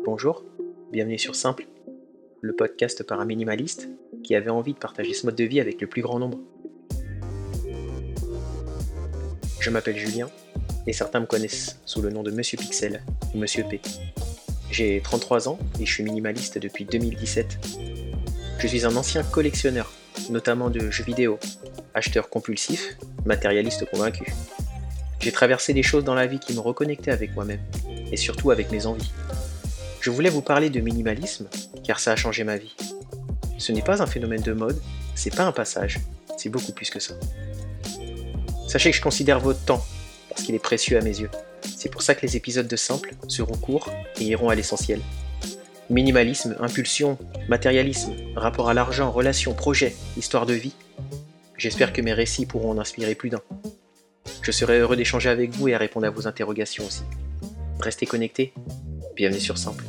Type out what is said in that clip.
Bonjour, bienvenue sur Simple, le podcast par un minimaliste qui avait envie de partager ce mode de vie avec le plus grand nombre. Je m'appelle Julien et certains me connaissent sous le nom de Monsieur Pixel ou Monsieur P. J'ai 33 ans et je suis minimaliste depuis 2017. Je suis un ancien collectionneur, notamment de jeux vidéo, acheteur compulsif, matérialiste convaincu. J'ai traversé des choses dans la vie qui me reconnectaient avec moi-même, et surtout avec mes envies. Je voulais vous parler de minimalisme, car ça a changé ma vie. Ce n'est pas un phénomène de mode, c'est pas un passage, c'est beaucoup plus que ça. Sachez que je considère votre temps, parce qu'il est précieux à mes yeux. C'est pour ça que les épisodes de Simple seront courts et iront à l'essentiel. Minimalisme, impulsion, matérialisme, rapport à l'argent, relations, projets, histoire de vie. J'espère que mes récits pourront en inspirer plus d'un. Je serai heureux d'échanger avec vous et à répondre à vos interrogations aussi. Restez connectés. Bienvenue sur Simple.